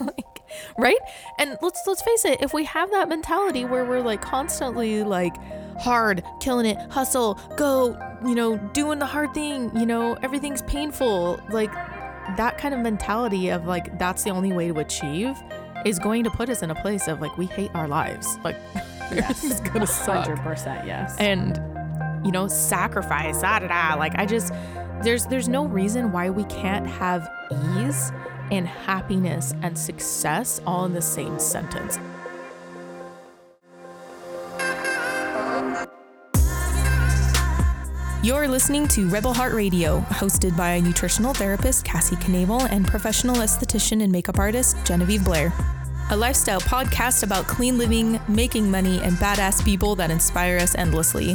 like, right? And let's let's face it, if we have that mentality where we're like constantly like hard, killing it, hustle, go, you know, doing the hard thing, you know, everything's painful, like that kind of mentality of like that's the only way to achieve is going to put us in a place of like we hate our lives. Like everything's gonna suck. 100% yes. And you know, sacrifice, da da da. Like I just there's there's no reason why we can't have ease and happiness and success all in the same sentence. You're listening to Rebel Heart Radio, hosted by nutritional therapist Cassie Knable and professional esthetician and makeup artist Genevieve Blair. A lifestyle podcast about clean living, making money, and badass people that inspire us endlessly.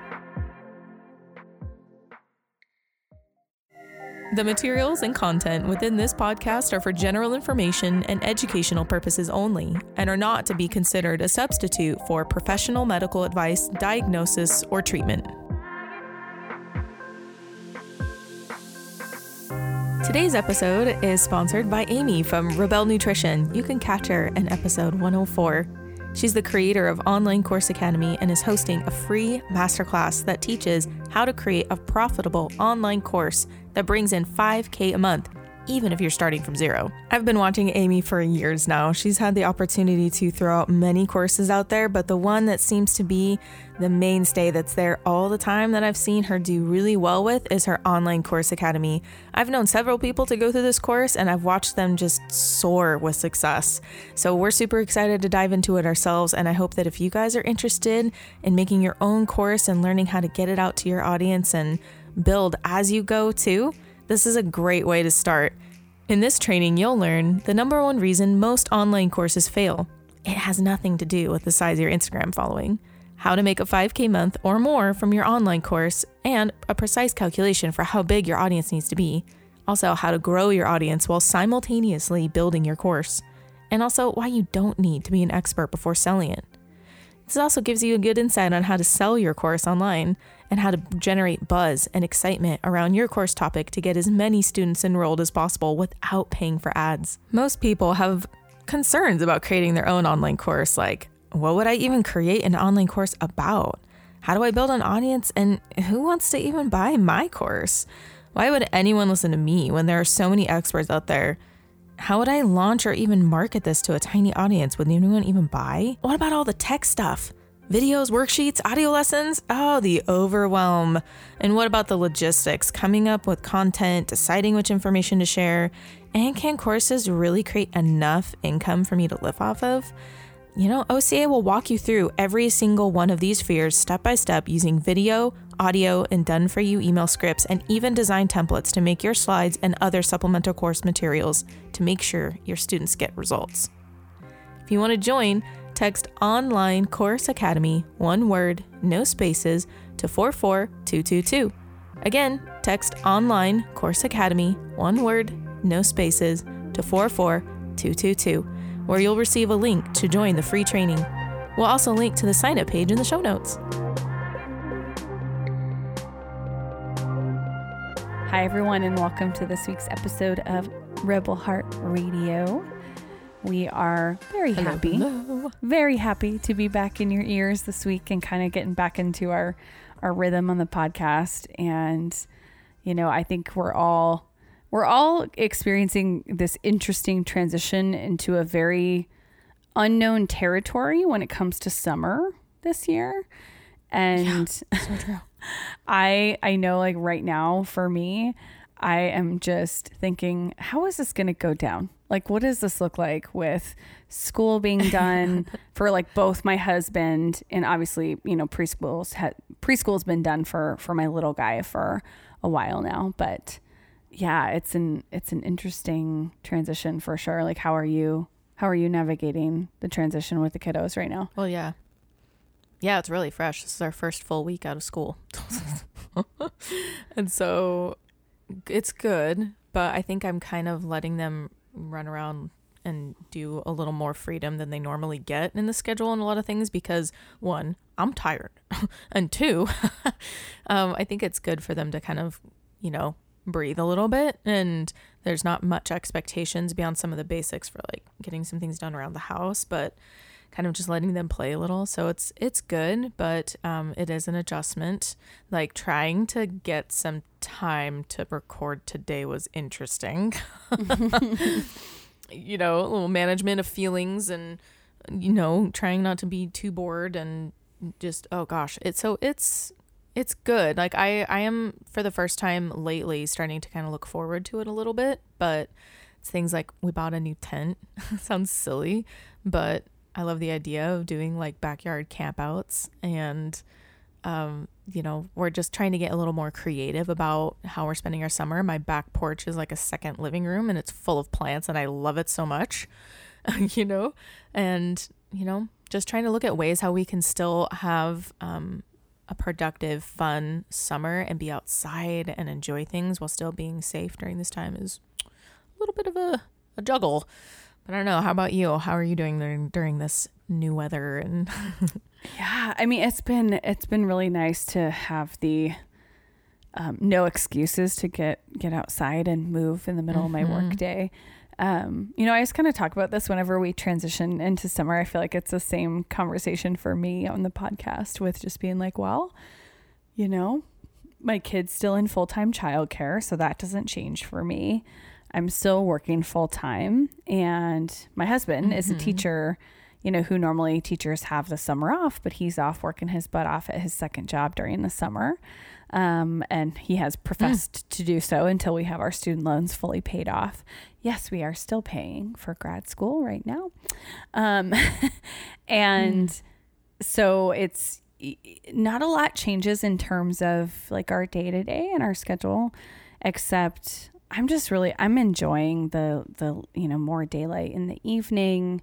The materials and content within this podcast are for general information and educational purposes only and are not to be considered a substitute for professional medical advice, diagnosis, or treatment. Today's episode is sponsored by Amy from Rebel Nutrition. You can catch her in episode 104. She's the creator of Online Course Academy and is hosting a free masterclass that teaches how to create a profitable online course that brings in 5K a month even if you're starting from zero. I've been watching Amy for years now. She's had the opportunity to throw out many courses out there, but the one that seems to be the mainstay that's there all the time that I've seen her do really well with is her online course academy. I've known several people to go through this course and I've watched them just soar with success. So we're super excited to dive into it ourselves. And I hope that if you guys are interested in making your own course and learning how to get it out to your audience and build as you go too, this is a great way to start. In this training, you'll learn the number one reason most online courses fail. It has nothing to do with the size of your Instagram following, how to make a 5K month or more from your online course, and a precise calculation for how big your audience needs to be. Also, how to grow your audience while simultaneously building your course. And also, why you don't need to be an expert before selling it. This also gives you a good insight on how to sell your course online and how to generate buzz and excitement around your course topic to get as many students enrolled as possible without paying for ads. Most people have concerns about creating their own online course, like, what would I even create an online course about? How do I build an audience? And who wants to even buy my course? Why would anyone listen to me when there are so many experts out there? How would I launch or even market this to a tiny audience? Would anyone even buy? What about all the tech stuff? Videos, worksheets, audio lessons? Oh, the overwhelm. And what about the logistics? Coming up with content, deciding which information to share, and can courses really create enough income for me to live off of? You know, OCA will walk you through every single one of these fears step by step using video, audio, and done for you email scripts, and even design templates to make your slides and other supplemental course materials to make sure your students get results. If you want to join, text Online Course Academy, one word, no spaces, to 44222. Again, text Online Course Academy, one word, no spaces, to 44222 where you'll receive a link to join the free training. We'll also link to the sign up page in the show notes. Hi, everyone, and welcome to this week's episode of Rebel Heart Radio. We are very Hello, happy, hello. very happy to be back in your ears this week and kind of getting back into our our rhythm on the podcast. And you know, I think we're all we're all experiencing this interesting transition into a very unknown territory when it comes to summer this year. And So true. I I know like right now for me, I am just thinking, how is this going to go down? Like what does this look like with school being done for like both my husband and obviously, you know, preschool's ha- preschool's been done for for my little guy for a while now, but yeah, it's an it's an interesting transition for sure. Like how are you how are you navigating the transition with the kiddos right now? Well, yeah. Yeah, it's really fresh. This is our first full week out of school. and so it's good, but I think I'm kind of letting them run around and do a little more freedom than they normally get in the schedule and a lot of things because one, I'm tired, and two, um, I think it's good for them to kind of, you know, breathe a little bit and there's not much expectations beyond some of the basics for like getting some things done around the house, but kind of just letting them play a little. So it's it's good, but um, it is an adjustment. Like trying to get some time to record today was interesting. you know, a little management of feelings and you know, trying not to be too bored and just oh gosh, it's so it's it's good. Like I I am for the first time lately starting to kind of look forward to it a little bit, but it's things like we bought a new tent. Sounds silly, but I love the idea of doing like backyard campouts and um, you know, we're just trying to get a little more creative about how we're spending our summer. My back porch is like a second living room and it's full of plants and I love it so much. you know, and you know, just trying to look at ways how we can still have um, a productive, fun summer and be outside and enjoy things while still being safe during this time is a little bit of a, a juggle. But I don't know. How about you? How are you doing during, during this new weather and Yeah, I mean it's been it's been really nice to have the um, no excuses to get get outside and move in the middle mm-hmm. of my mm-hmm. Um, you know, I just kind of talk about this whenever we transition into summer. I feel like it's the same conversation for me on the podcast with just being like, well, you know, my kid's still in full time childcare, so that doesn't change for me. I'm still working full time, and my husband mm-hmm. is a mm-hmm. teacher. You know, who normally teachers have the summer off, but he's off working his butt off at his second job during the summer. Um, and he has professed mm. to do so until we have our student loans fully paid off. Yes, we are still paying for grad school right now. Um, and mm. so it's not a lot changes in terms of like our day to day and our schedule, except I'm just really I'm enjoying the the you know more daylight in the evening.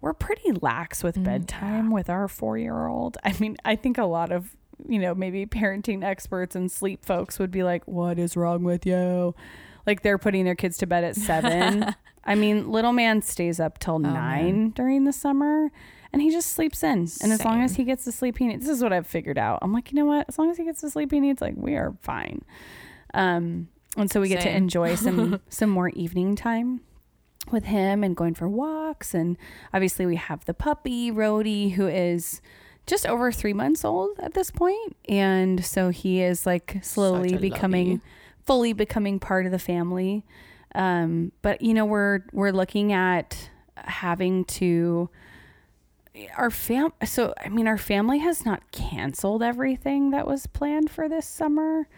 We're pretty lax with mm, bedtime yeah. with our 4-year-old. I mean, I think a lot of, you know, maybe parenting experts and sleep folks would be like, "What is wrong with you?" Like they're putting their kids to bed at 7. I mean, little man stays up till oh, 9 man. during the summer and he just sleeps in. Same. And as long as he gets the sleep he needs, this is what I've figured out. I'm like, you know what? As long as he gets the sleep he needs, like we are fine. Um, and so we Same. get to enjoy some some more evening time with him and going for walks and obviously we have the puppy Rhodey who is just over three months old at this point. And so he is like slowly becoming lovey. fully becoming part of the family. Um, but you know we're we're looking at having to our fam so i mean our family has not canceled everything that was planned for this summer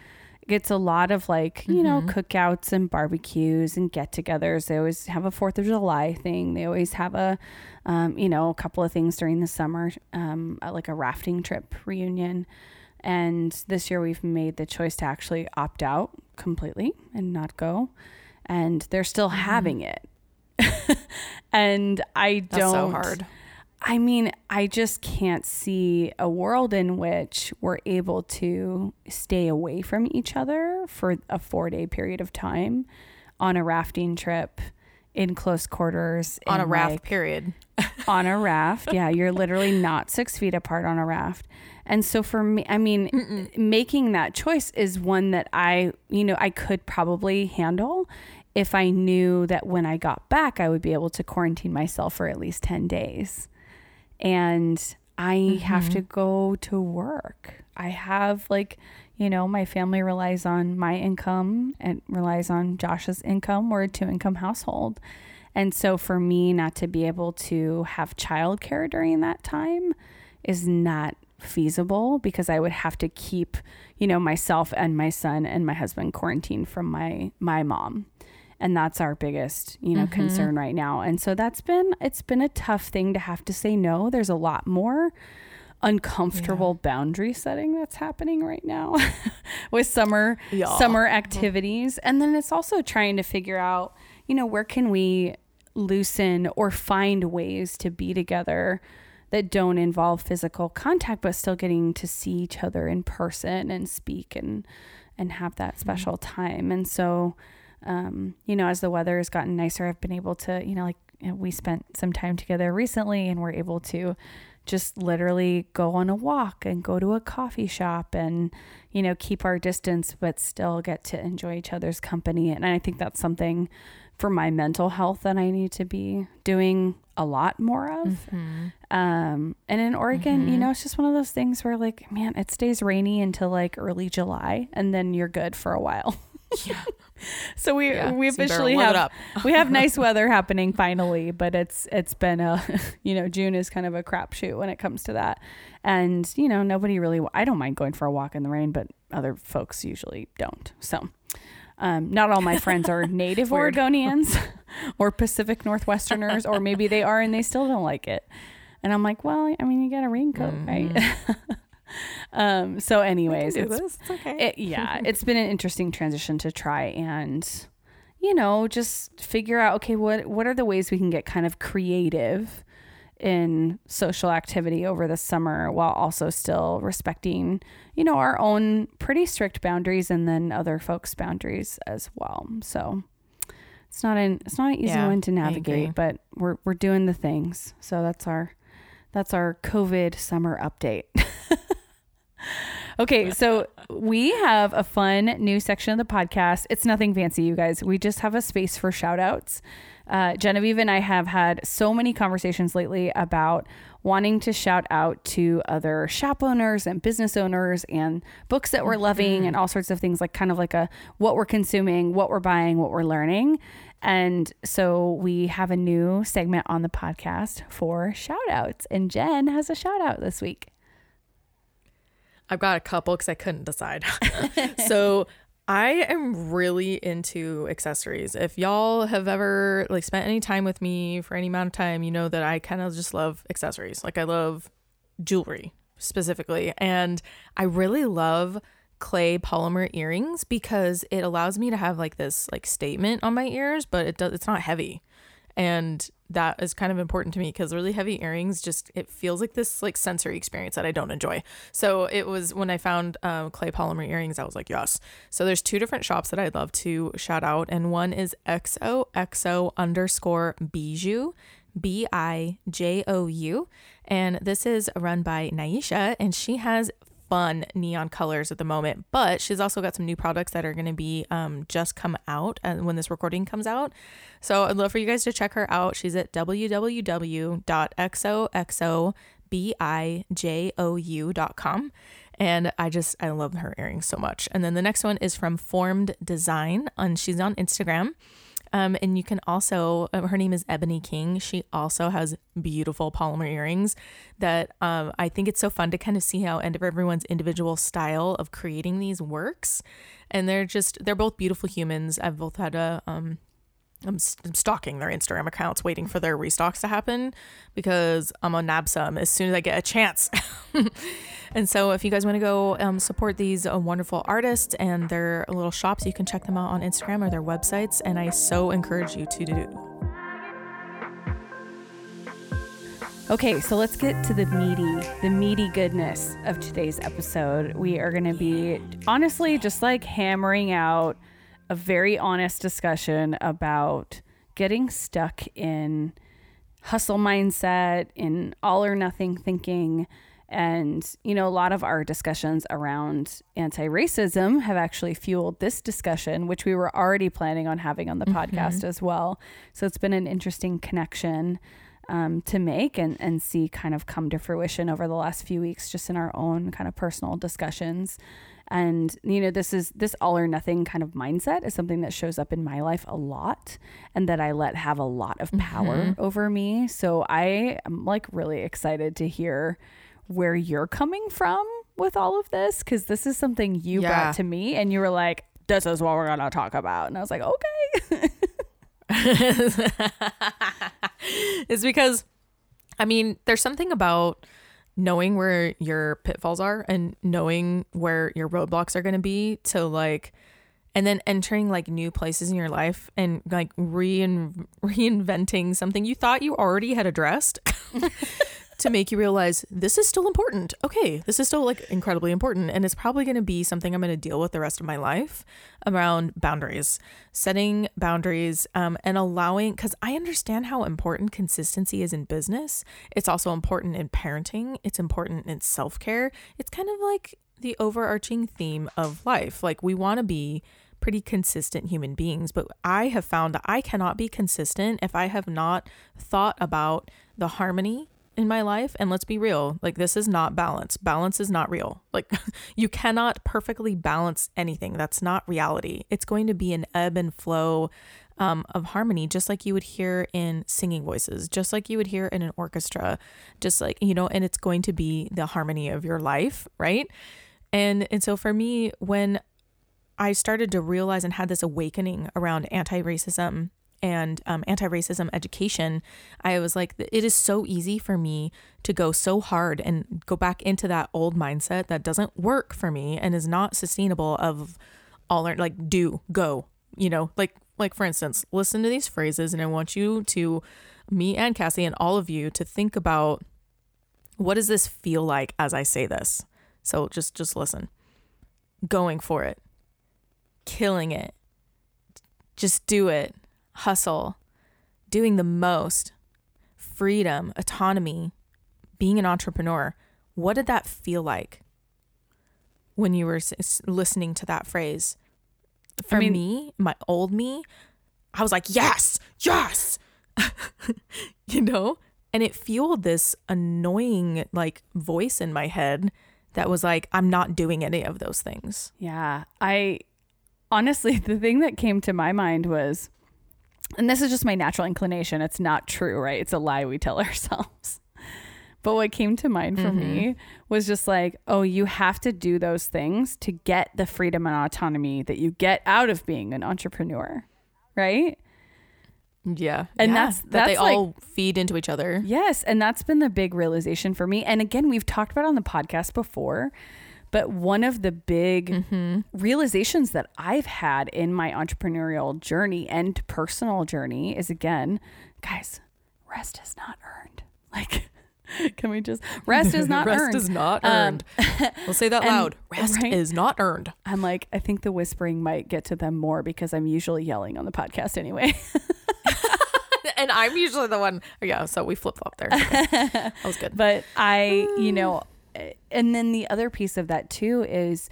it's a lot of like you mm-hmm. know cookouts and barbecues and get-togethers. They always have a Fourth of July thing. They always have a, um, you know, a couple of things during the summer, um, like a rafting trip reunion. And this year we've made the choice to actually opt out completely and not go. And they're still mm-hmm. having it. and I don't. That's so hard. I mean, I just can't see a world in which we're able to stay away from each other for a four day period of time on a rafting trip in close quarters. On a raft, like, period. on a raft. Yeah, you're literally not six feet apart on a raft. And so for me, I mean, Mm-mm. making that choice is one that I, you know, I could probably handle if I knew that when I got back, I would be able to quarantine myself for at least 10 days and I mm-hmm. have to go to work. I have like, you know, my family relies on my income and relies on Josh's income. We're a two income household. And so for me not to be able to have childcare during that time is not feasible because I would have to keep, you know, myself and my son and my husband quarantined from my my mom and that's our biggest you know mm-hmm. concern right now and so that's been it's been a tough thing to have to say no there's a lot more uncomfortable yeah. boundary setting that's happening right now with summer yeah. summer activities and then it's also trying to figure out you know where can we loosen or find ways to be together that don't involve physical contact, but still getting to see each other in person and speak and and have that special mm-hmm. time. And so, um, you know, as the weather has gotten nicer, I've been able to, you know, like we spent some time together recently, and we're able to just literally go on a walk and go to a coffee shop and you know keep our distance but still get to enjoy each other's company and i think that's something for my mental health that i need to be doing a lot more of mm-hmm. um and in oregon mm-hmm. you know it's just one of those things where like man it stays rainy until like early july and then you're good for a while yeah so we yeah, we officially so have we have nice weather happening finally, but it's it's been a you know June is kind of a crapshoot when it comes to that, and you know nobody really I don't mind going for a walk in the rain, but other folks usually don't. So. Um, not all my friends are native Oregonians or Pacific Northwesterners, or maybe they are and they still don't like it. And I'm like, well, I mean, you got a raincoat, mm. right? um, so, anyways, it's, it's, okay. It, yeah, it's been an interesting transition to try and, you know, just figure out okay, what what are the ways we can get kind of creative in social activity over the summer while also still respecting, you know, our own pretty strict boundaries and then other folks' boundaries as well. So it's not an it's not an easy yeah, one to navigate, but we're we're doing the things. So that's our that's our COVID summer update. Okay, so we have a fun new section of the podcast. It's nothing fancy, you guys. We just have a space for shout outs. Uh, Genevieve and I have had so many conversations lately about wanting to shout out to other shop owners and business owners and books that we're loving mm-hmm. and all sorts of things like kind of like a what we're consuming, what we're buying, what we're learning. And so we have a new segment on the podcast for shout outs. And Jen has a shout out this week. I've got a couple because I couldn't decide. so I am really into accessories. If y'all have ever like spent any time with me for any amount of time, you know that I kind of just love accessories. Like I love jewelry specifically, and I really love clay polymer earrings because it allows me to have like this like statement on my ears, but it does it's not heavy and that is kind of important to me because really heavy earrings just it feels like this like sensory experience that I don't enjoy. So it was when I found um, clay polymer earrings, I was like, yes. So there's two different shops that I'd love to shout out, and one is XOXO underscore bijou. B I J O U. And this is run by Naisha, and she has fun neon colors at the moment, but she's also got some new products that are going to be um, just come out uh, when this recording comes out. So I'd love for you guys to check her out. She's at www.xoxobijou.com. And I just, I love her earrings so much. And then the next one is from Formed Design, and she's on Instagram. Um, and you can also, uh, her name is Ebony King. She also has beautiful polymer earrings that um, I think it's so fun to kind of see how end of everyone's individual style of creating these works. And they're just, they're both beautiful humans. I've both had a, um, I'm, I'm stalking their Instagram accounts, waiting for their restocks to happen because I'm on Nabsum as soon as I get a chance. and so, if you guys want to go um, support these uh, wonderful artists and their little shops, you can check them out on Instagram or their websites. And I so encourage you to do. Okay, so let's get to the meaty, the meaty goodness of today's episode. We are going to be honestly just like hammering out a very honest discussion about getting stuck in hustle mindset, in all or nothing thinking. And, you know, a lot of our discussions around anti racism have actually fueled this discussion, which we were already planning on having on the mm-hmm. podcast as well. So it's been an interesting connection um, to make and, and see kind of come to fruition over the last few weeks, just in our own kind of personal discussions and you know this is this all or nothing kind of mindset is something that shows up in my life a lot and that i let have a lot of power mm-hmm. over me so i am like really excited to hear where you're coming from with all of this because this is something you yeah. brought to me and you were like this is what we're gonna talk about and i was like okay it's because i mean there's something about knowing where your pitfalls are and knowing where your roadblocks are going to be to like and then entering like new places in your life and like rein- reinventing something you thought you already had addressed to make you realize this is still important. Okay, this is still like incredibly important. And it's probably going to be something I'm going to deal with the rest of my life around boundaries, setting boundaries, um, and allowing, because I understand how important consistency is in business. It's also important in parenting, it's important in self care. It's kind of like the overarching theme of life. Like, we want to be pretty consistent human beings, but I have found that I cannot be consistent if I have not thought about the harmony in my life. And let's be real, like, this is not balance. Balance is not real. Like, you cannot perfectly balance anything. That's not reality. It's going to be an ebb and flow um, of harmony, just like you would hear in singing voices, just like you would hear in an orchestra, just like, you know, and it's going to be the harmony of your life, right? And and so for me, when I started to realize and had this awakening around anti-racism and um, anti-racism education i was like it is so easy for me to go so hard and go back into that old mindset that doesn't work for me and is not sustainable of all like do go you know? Like like for instance listen to these phrases and i want you to me and cassie and all of you to think about what does this feel like as i say this? So just just listen. Going for it. Killing it. Just do it hustle, doing the most, freedom, autonomy, being an entrepreneur. What did that feel like when you were listening to that phrase? For I mean, me, my old me, I was like, yes, yes, you know? And it fueled this annoying like voice in my head that was like, I'm not doing any of those things. Yeah. I honestly, the thing that came to my mind was and this is just my natural inclination. It's not true, right? It's a lie we tell ourselves. But what came to mind for mm-hmm. me was just like, oh, you have to do those things to get the freedom and autonomy that you get out of being an entrepreneur, right? Yeah. And yeah. that's, that's that they like, all feed into each other. Yes. And that's been the big realization for me. And again, we've talked about on the podcast before but one of the big mm-hmm. realizations that I've had in my entrepreneurial journey and personal journey is again, guys, rest is not earned. Like, can we just rest is not earned? rest earned. is not um, earned. Um, we'll say that and, loud. Rest right? is not earned. I'm like, I think the whispering might get to them more because I'm usually yelling on the podcast anyway. and I'm usually the one. Yeah, so we flip flop there. Okay. That was good. But I, you know, and then the other piece of that too is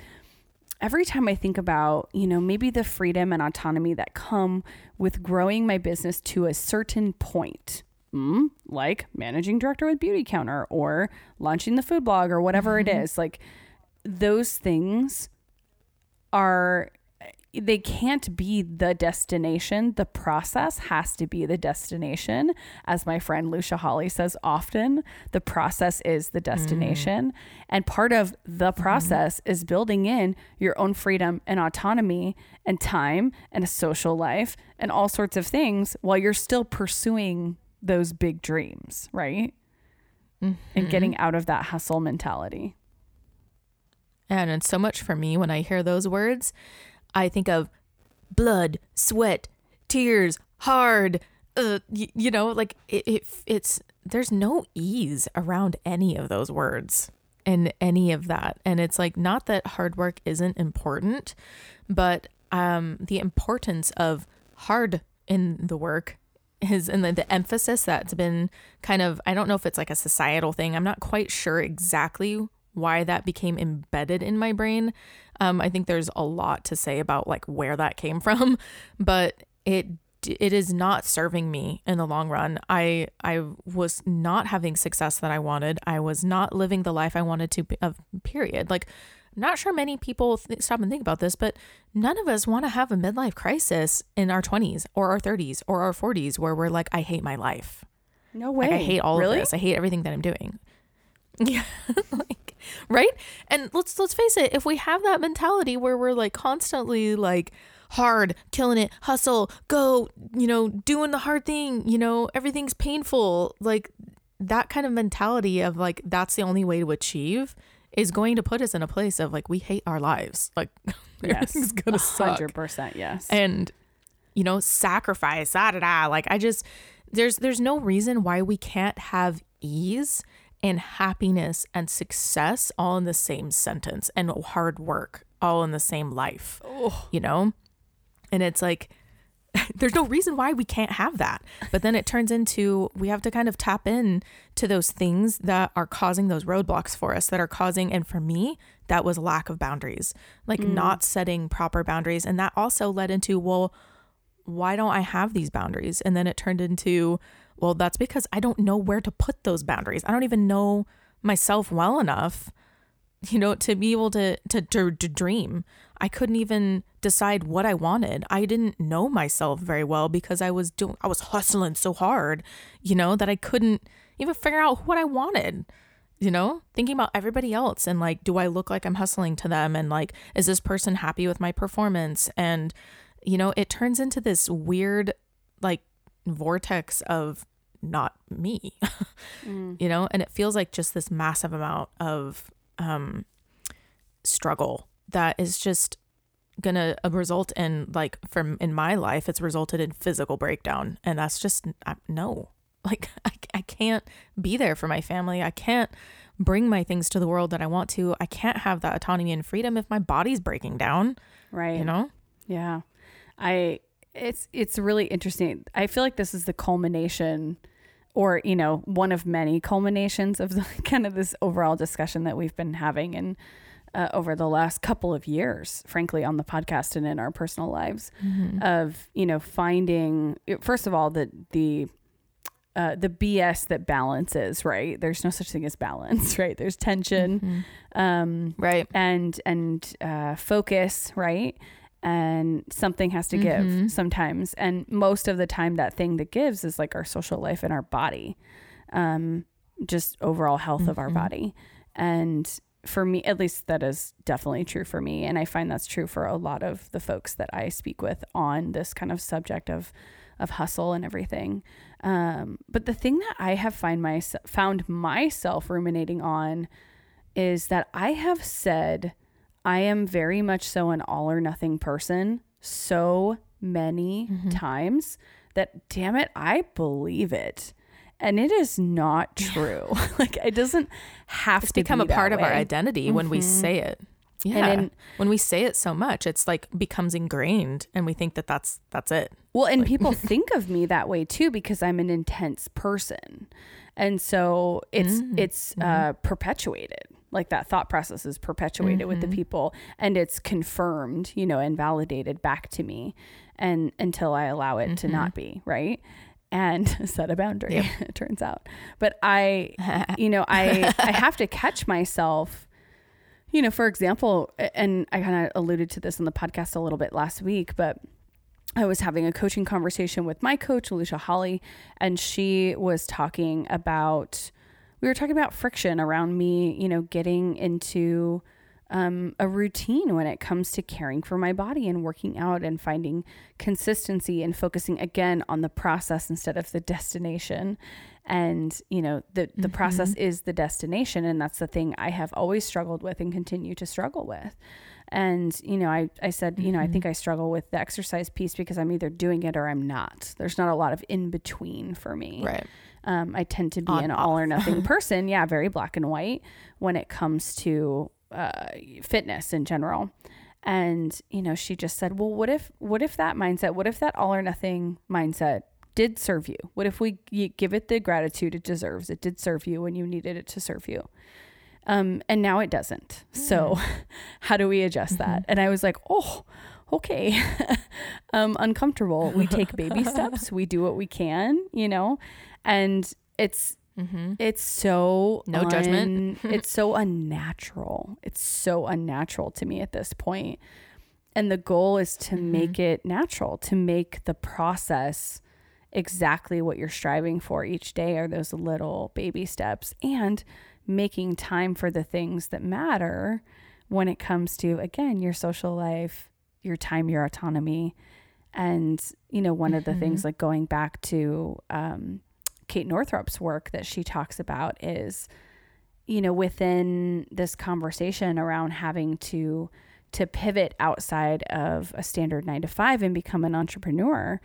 every time I think about, you know, maybe the freedom and autonomy that come with growing my business to a certain point, mm, like managing director with Beautycounter or launching the food blog or whatever mm-hmm. it is, like those things are they can't be the destination. The process has to be the destination. As my friend Lucia Holly says often, the process is the destination. Mm. And part of the mm-hmm. process mm. is building in your own freedom and autonomy and time and a social life and all sorts of things while you're still pursuing those big dreams, right? Mm-hmm. And getting out of that hustle mentality. And it's so much for me when I hear those words I think of blood, sweat, tears, hard. Uh, y- you know, like it, it, it's there's no ease around any of those words and any of that. And it's like not that hard work isn't important, but um, the importance of hard in the work is and the, the emphasis that's been kind of I don't know if it's like a societal thing. I'm not quite sure exactly why that became embedded in my brain. Um, I think there's a lot to say about like where that came from, but it it is not serving me in the long run. I I was not having success that I wanted. I was not living the life I wanted to. Of period. Like, I'm not sure many people th- stop and think about this, but none of us want to have a midlife crisis in our 20s or our 30s or our 40s where we're like, I hate my life. No way. Like, I hate all really? of this. I hate everything that I'm doing. Yeah. like, right? And let's let's face it, if we have that mentality where we're like constantly like hard, killing it, hustle, go, you know, doing the hard thing, you know, everything's painful, like that kind of mentality of like that's the only way to achieve is going to put us in a place of like we hate our lives. Like yes, everything's gonna 100%, suck. yes. And you know, sacrifice, da da da. Like I just there's there's no reason why we can't have ease and happiness and success all in the same sentence and hard work all in the same life. Oh. You know? And it's like there's no reason why we can't have that. But then it turns into we have to kind of tap in to those things that are causing those roadblocks for us that are causing and for me that was lack of boundaries. Like Mm. not setting proper boundaries and that also led into well why don't I have these boundaries? And then it turned into well that's because I don't know where to put those boundaries. I don't even know myself well enough you know to be able to to, to, to dream. I couldn't even decide what i wanted. I didn't know myself very well because i was doing i was hustling so hard you know that i couldn't even figure out what i wanted you know thinking about everybody else and like do i look like i'm hustling to them and like is this person happy with my performance? And you know it turns into this weird like vortex of not me. You know and it feels like just this massive amount of um struggle that is just gonna result in like from in my life it's resulted in physical breakdown. And that's just I, no. Like I, I can't be there for my family. I can't bring my things to the world that i want to. I can't have that autonomy and freedom if my body's breaking down. Right. you know? Yeah. I it's it's really interesting. I feel like this is the culmination or, you know, one of many culminations of the kind of this overall discussion that we've been having and uh, over the last couple of years, frankly, on the podcast and in our personal lives, of you know finding first of all the the uh, the BS that balances, right? There's no such thing as balance, right? There's tension, um, right and and uh, focus, right? And something has to give sometimes, and most of the time, that thing that gives is like our social life and our body, um, just overall health of our body. And for me, at least, that is definitely true for me, and I find that's true for a lot of the folks that I speak with on this kind of subject of of hustle and everything. Um, but the thing that I have find my found myself ruminating on is that I have said I am very much so an all or nothing person so many mm-hmm. times that damn it, I believe it. And it is not true. like it doesn't have it's to become be a part that of our way. identity when we mm-hmm. say it yeah in- when we say it so much it's like becomes ingrained and we think that that's that's it Well, and people think of me that way too because I'm an intense person. And so it's mm. it's mm-hmm. uh perpetuated. Like that thought process is perpetuated with the mm-hmm. people and it's confirmed, you know, and validated back to me and until I allow it to not mm-hmm. be, right? And set a boundary, it turns out. But I you know, I I have to catch myself you know, for example, and I kind of alluded to this in the podcast a little bit last week, but I was having a coaching conversation with my coach, Alicia Holly, and she was talking about, we were talking about friction around me, you know, getting into um, a routine when it comes to caring for my body and working out and finding consistency and focusing again on the process instead of the destination. And, you know, the, the process is the destination. And that's the thing I have always struggled with and continue to struggle with. And, you know, I, I said, you know, I think I struggle with the exercise piece because I'm either doing it or I'm not. There's not a lot of in between for me. right Um, I tend to be On, an all or nothing person. Yeah, very black and white when it comes to uh, fitness in general. And you know, she just said, "Well, what if what if that mindset? What if that all or nothing mindset did serve you? What if we give it the gratitude it deserves? It did serve you when you needed it to serve you." Um, and now it doesn't. So, how do we adjust that? And I was like, "Oh, okay." um, uncomfortable. We take baby steps. We do what we can, you know, and it's mm-hmm. it's so No judgment. it's so unnatural. It's so unnatural to me at this point. And the goal is to mm-hmm. make it natural, to make the process exactly what you're striving for each day are those little baby steps and making time for the things that matter when it comes to again your social life, your time, your autonomy. And you know, one of the things mm-hmm. like going back to um Kate Northrup's work that she talks about is, you know, within this conversation around having to to pivot outside of a standard nine to five and become an entrepreneur.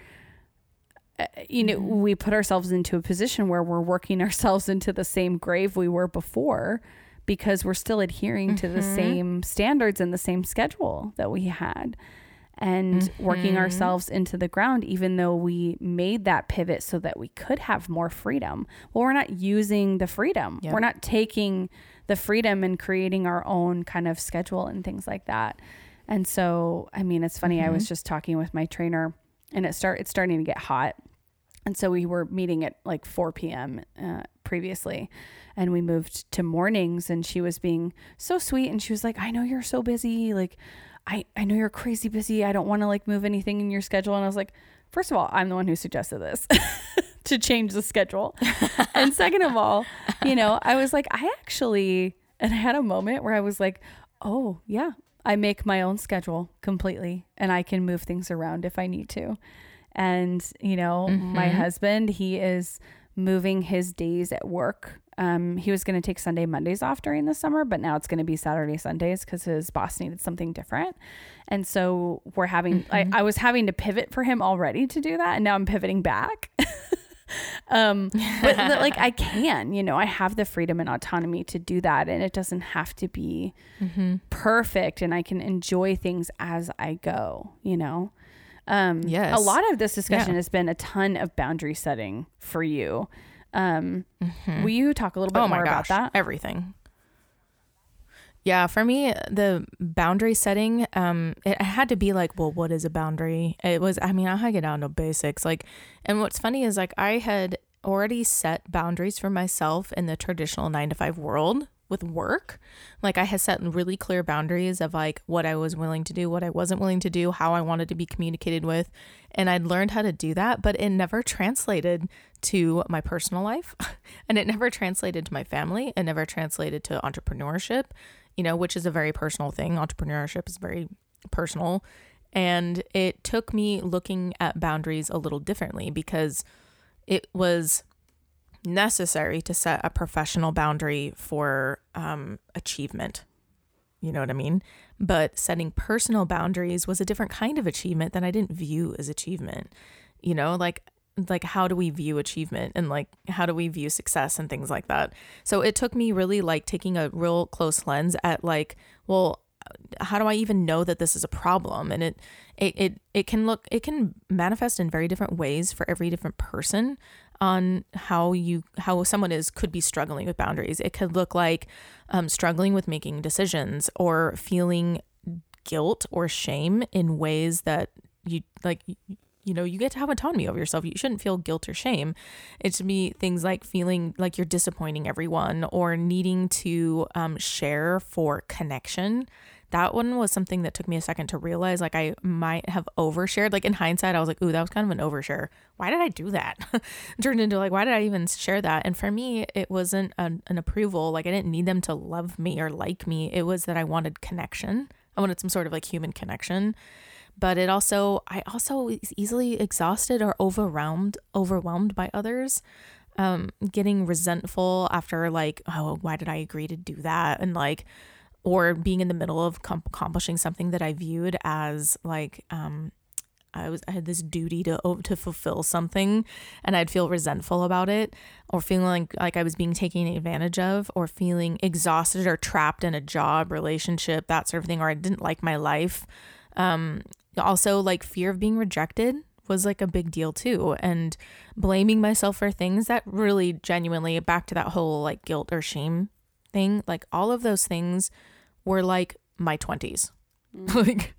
uh, you know, Mm-hmm. we put ourselves into a position where we're working ourselves into the same grave we were before because we're still adhering to the Mhm. same standards and the same schedule that we had and working Mhm. ourselves into the ground even though we made that pivot so that we could have more freedom well we're not using the freedom Yep. we're not taking the freedom and creating our own kind of schedule and things like that and so i mean it's funny i was just talking with my trainer and it start it's starting to get hot and so we were meeting at like 4 p.m. Uh, previously, and we moved to mornings. And she was being so sweet, and she was like, "I know you're so busy. Like, I I know you're crazy busy. I don't want to like move anything in your schedule." And I was like, first of all, I'm the one who suggested this to change the schedule, and second of all, you know, I was like, I actually, and I had a moment where I was like, oh yeah, I make my own schedule completely, and I can move things around if I need to. And, you know, my mm-hmm. husband, he is moving his days at work. Um, he was going to take Sunday, Mondays off during the summer, but now it's going to be Saturday, Sundays because his boss needed something different. And so we're having, I, I was having to pivot for him already to do that. And now I'm pivoting back. um, but like I can, you know, I have the freedom and autonomy to do that. And it doesn't have to be perfect. And I can enjoy things as I go, you know? Um, Yes. A lot of this discussion Yeah. has been a ton of boundary setting for you. Um, Will you talk a little bit oh my more gosh, about that? everything. Yeah, for me, the boundary setting, um, it had to be like, well, what is a boundary? It was, I mean, I had to get down to basics. Like, and what's funny is like I had already set boundaries for myself in the traditional nine to five world with work. Like I had set really clear boundaries of like what I was willing to do, what I wasn't willing to do, how I wanted to be communicated with. And I'd learned how to do that, but it never translated to my personal life and it never translated to my family. It never translated to entrepreneurship, you know, which is a very personal thing. Entrepreneurship is very personal. And it took me looking at boundaries a little differently because it was necessary to set a professional boundary for um, achievement. You know what I mean? But setting personal boundaries was a different kind of achievement that I didn't view as achievement. You know, like like how do we view achievement and like how do we view success and things like that. So it took me really like taking a real close lens at like, well, how do I even know that this is a problem? And it it it, it can look it can manifest in very different ways for every different person on how you how someone is could be struggling with boundaries. It could look like um, struggling with making decisions or feeling guilt or shame in ways that you like you know you get to have autonomy over yourself. You shouldn't feel guilt or shame. It should be things like feeling like you're disappointing everyone or needing to um, share for connection. That one was something that took me a second to realize like i might have overshared. Like in hindsight i was like ooh that was kind of an overshare. Why did i do that? Turned into like why did i even share that? And for me it wasn't an, an approval. Like i didn't need them to love me or like me. It was that i wanted connection. I wanted some sort of like human connection but it also i also was easily exhausted or overwhelmed overwhelmed by others um getting resentful after like oh why did i agree to do that? and like or being in the middle of com- accomplishing something that i viewed as like um I was I had this duty to to fulfill something and I'd feel resentful about it or feeling like like I was being taken advantage of or feeling exhausted or trapped in a job relationship that sort of thing or I didn't like my life um also like fear of being rejected was like a big deal too and blaming myself for things that really genuinely back to that whole like guilt or shame thing like all of those things were like my 20s like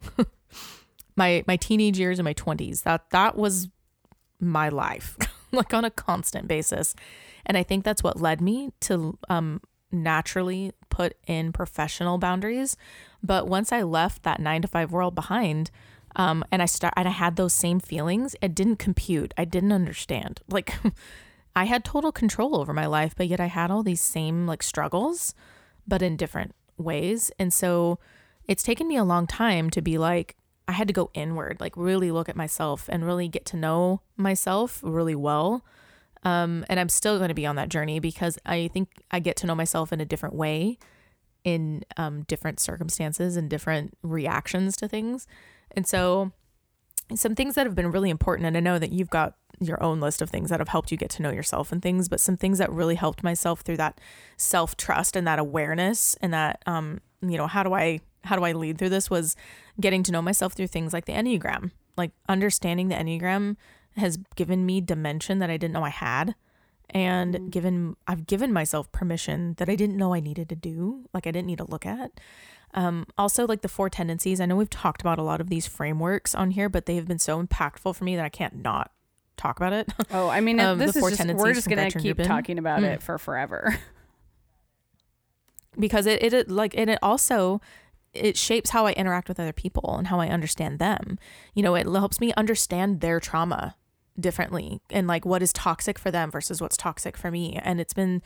my my teenage years and my 20s that that was my life like on a constant basis. And i think that's what led me to um naturally put in professional boundaries. But once i left that 9 to 5 world behind um and i start and i had those same feelings it didn't compute i didn't understand like i had total control over my life but yet i had all these same like struggles but in different ways and so it's taken me a long time to be like I had to go inward, like really look at myself and really get to know myself really well. Um, and I'm still going to be on that journey because I think I get to know myself in a different way in um, different circumstances and different reactions to things. And so, some things that have been really important, and I know that you've got your own list of things that have helped you get to know yourself and things, but some things that really helped myself through that self trust and that awareness and that um, you know, how do I how do I lead through this was getting to know myself through things like the Enneagram. Like understanding the Enneagram has given me dimension that I didn't know I had and mm. given I've given myself permission that I didn't know I needed to do, like I didn't need to look at. Um, also, like the four tendencies. I know we've talked about a lot of these frameworks on here, but they have been so impactful for me that I can't not talk about it. Oh, I mean, um, this is just, we're just gonna keep talking about mm. it for forever because it, it like and it also it shapes how I interact with other people and how I understand them. You know, it helps me understand their trauma differently and like what is toxic for them versus what's toxic for me. And it's been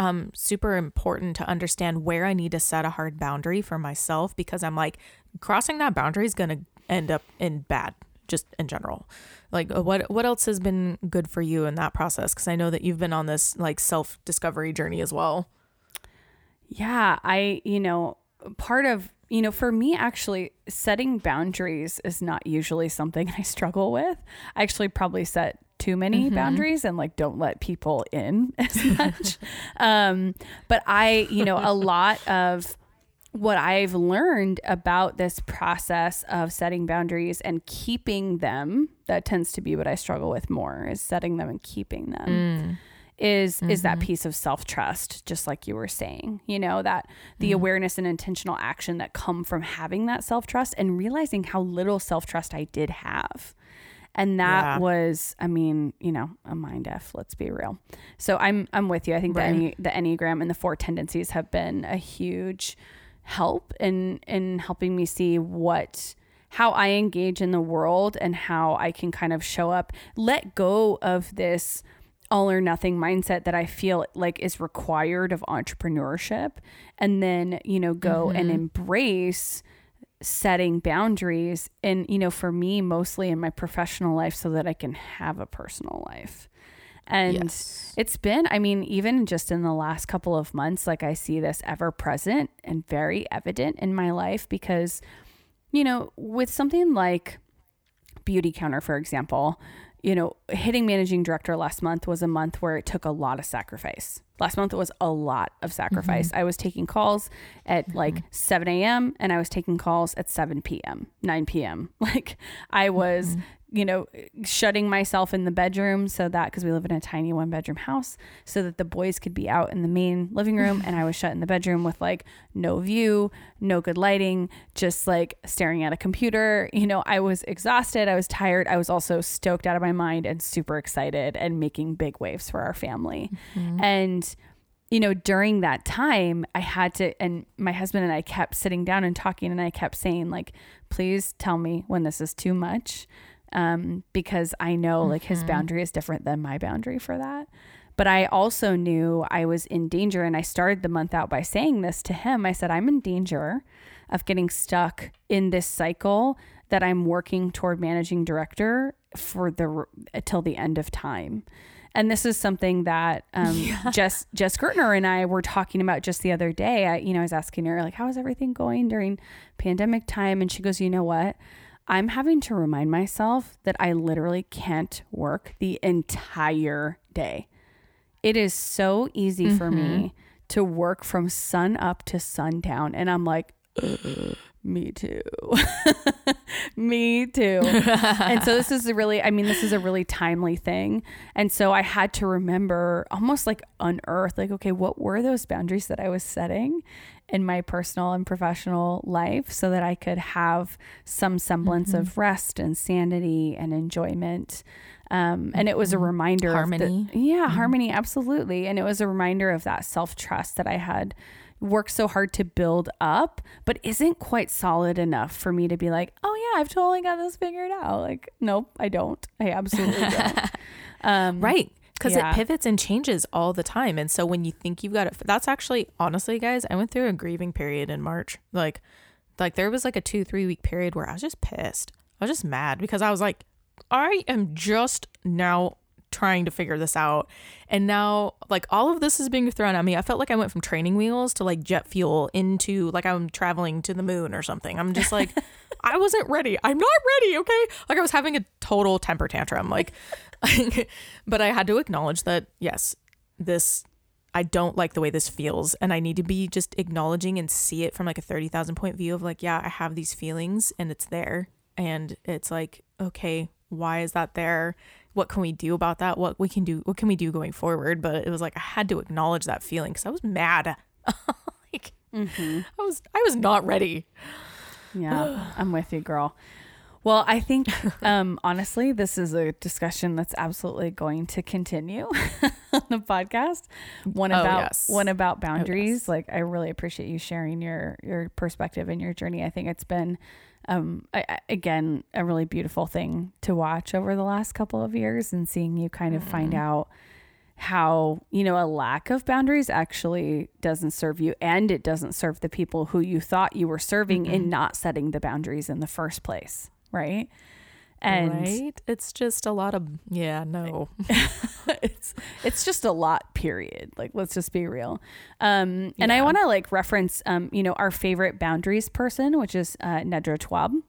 um, super important to understand where I need to set a hard boundary for myself because I'm like crossing that boundary is going to end up in bad just in general. Like uh, what what else has been good for you in that process because I know that you've been on this like self-discovery journey as well. Yeah, I you know, part of you know, for me, actually, setting boundaries is not usually something I struggle with. I actually probably set too many mm-hmm. boundaries and like don't let people in as much. um, but I, you know, a lot of what I've learned about this process of setting boundaries and keeping them, that tends to be what I struggle with more is setting them and keeping them. Mm. Is mm-hmm. is that mm-hmm. piece of self-trust just like you were saying you know that the mm. awareness and intentional action that come from having that self-trust and realizing how little self-trust I did have and that yeah. was i mean you know a mind f let's be real so i'm i'm with you i think right. the, the enneagram and the four tendencies have been a huge help in in helping me see what how i engage in the world and how i can kind of show up let go of this all or nothing mindset that I feel like is required of entrepreneurship and then, you know, go mm-hmm. and embrace setting boundaries and you know for me mostly in my professional life so that I can have a personal life. And yes. it's been, I mean, even just in the last couple of months, like I see this ever present and very evident in my life because, you know, with something like Beautycounter, for example, you know, hitting managing director last month was a month where it took a lot of sacrifice. Last month it was a lot of sacrifice. Mm-hmm. I was taking calls at mm-hmm. like 7 a.m. and I was taking calls at 7 p.m., 9 p.m. Like I was mm-hmm you know, shutting myself in the bedroom so that because we live in a tiny one bedroom house, so that the boys could be out in the main living room and I was shut in the bedroom with like no view, no good lighting, just like staring at a computer. You know, I was exhausted, I was tired, I was also stoked out of my mind and super excited and making big waves for our family. Mm-hmm. And you know, during that time, I had to, and my husband and I kept sitting down and talking, and I kept saying, like, please tell me when this is too much um, because I know mm-hmm. like his mm-hmm. boundary is different than my boundary for that. But I also knew I was in danger. And I started the month out by saying this to him. I said, I'm in danger of getting stuck in this cycle that I'm working toward managing director for the until the end of time. And this is something that um, yeah. Jess Jess Gertner and I were talking about just the other day. I, you know, I was asking her like, "How is everything going during pandemic time?" And she goes, "You know what? I'm having to remind myself that I literally can't work the entire day. It is so easy mm-hmm. for me mm-hmm. to work from sun up to sundown. And I'm like, me too. me too. and so this is a really, I mean, this is a really timely thing. And so I had to remember almost like unearth, like, okay, what were those boundaries that I was setting? in my personal and professional life so that I could have some semblance mm-hmm. of rest and sanity and enjoyment. Um, and it was a mm-hmm. reminder harmony. The, yeah, mm-hmm. harmony, absolutely. And it was a reminder of that self trust that I had worked so hard to build up, but isn't quite solid enough for me to be like, oh, yeah, I've totally got this figured out. Like, nope, I don't. I absolutely don't. Um, right because yeah. it pivots and changes all the time. And so when you think you've got it, that's actually honestly, guys, I went through a grieving period in March. Like, like there was like a two three week period where I was just pissed. I was just mad because I was like, I am just now trying to figure this out. And now, like, all of this is being thrown at me. I felt like I went from training wheels to like jet fuel into like I'm traveling to the moon or something. I'm just like, I wasn't ready. I'm not ready. Okay. Like, I was having a total temper tantrum. Like, but I had to acknowledge that, yes, this I don't like the way this feels and I need to be just acknowledging and see it from like a 30,000 point view of like yeah, I have these feelings and it's there and it's like okay, why is that there? What can we do about that? What we can do what can we do going forward? But it was like I had to acknowledge that feeling cuz I was mad. like mm-hmm. I was I was not ready. Yeah, I'm with you, girl. Well, I think um, honestly, this is a discussion that's absolutely going to continue on the podcast. One about yes. one about boundaries. Oh, yes. Like, I really appreciate you sharing your your perspective and your journey. I think it's been, um, I, again, a really beautiful thing to watch over the last couple of years and seeing you kind of mm-hmm. find out how you know a lack of boundaries actually doesn't serve you and it doesn't serve the people who you thought you were serving mm-hmm. in not setting the boundaries in the first place right? And right? it's just a lot of yeah, no. it's it's just a lot period. Like let's just be real. Um and yeah. I want to like reference um you know our favorite boundaries person, which is uh Nedra Tawwab.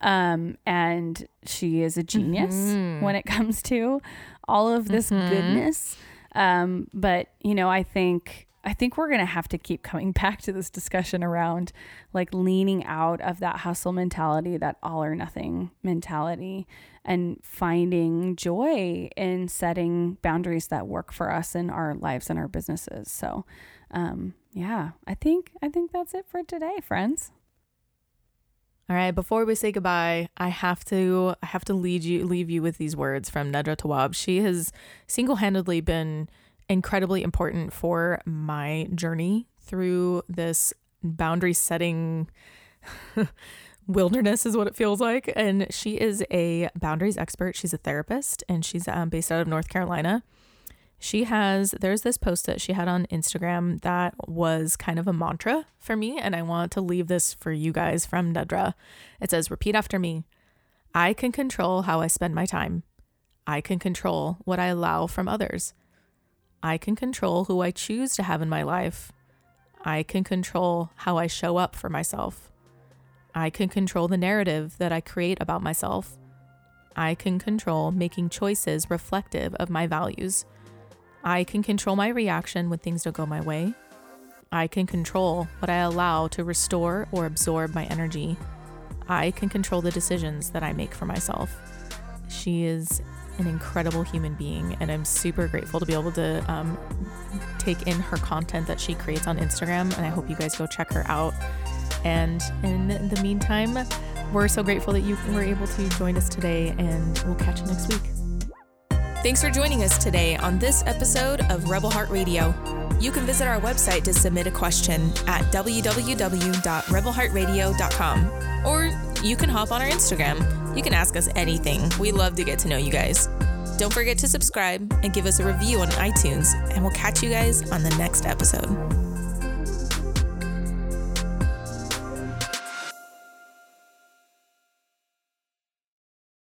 Um and she is a genius mm-hmm. when it comes to all of this mm-hmm. goodness. Um but you know, I think I think we're going to have to keep coming back to this discussion around like leaning out of that hustle mentality, that all or nothing mentality, and finding joy in setting boundaries that work for us in our lives and our businesses. So, um, yeah, I think I think that's it for today, friends. All right, before we say goodbye, I have to I have to lead you leave you with these words from Nedra Tawwab. She has single-handedly been incredibly important for my journey through this boundary setting wilderness is what it feels like. And she is a boundaries expert. She's a therapist and she's um, based out of north carolina. She has there's this post that she had on instagram that was kind of a mantra for me and i want to leave this for you guys from nedra. It says repeat after me. I can control how i spend my time. I can control what i allow from others I can control who I choose to have in my life. I can control how I show up for myself. I can control the narrative that I create about myself. I can control making choices reflective of my values. I can control my reaction when things don't go my way. I can control what I allow to restore or absorb my energy. I can control the decisions that I make for myself. She is an incredible human being, and I'm super grateful to be able to um, take in her content that she creates on Instagram. And I hope you guys go check her out. And in the meantime, we're so grateful that you were able to join us today, and we'll catch you next week. Thanks for joining us today on this episode of Rebel Heart Radio. You can visit our website to submit a question at www.rebelheartradio.com or you can hop on our Instagram. You can ask us anything. We love to get to know you guys. Don't forget to subscribe and give us a review on iTunes, and we'll catch you guys on the next episode.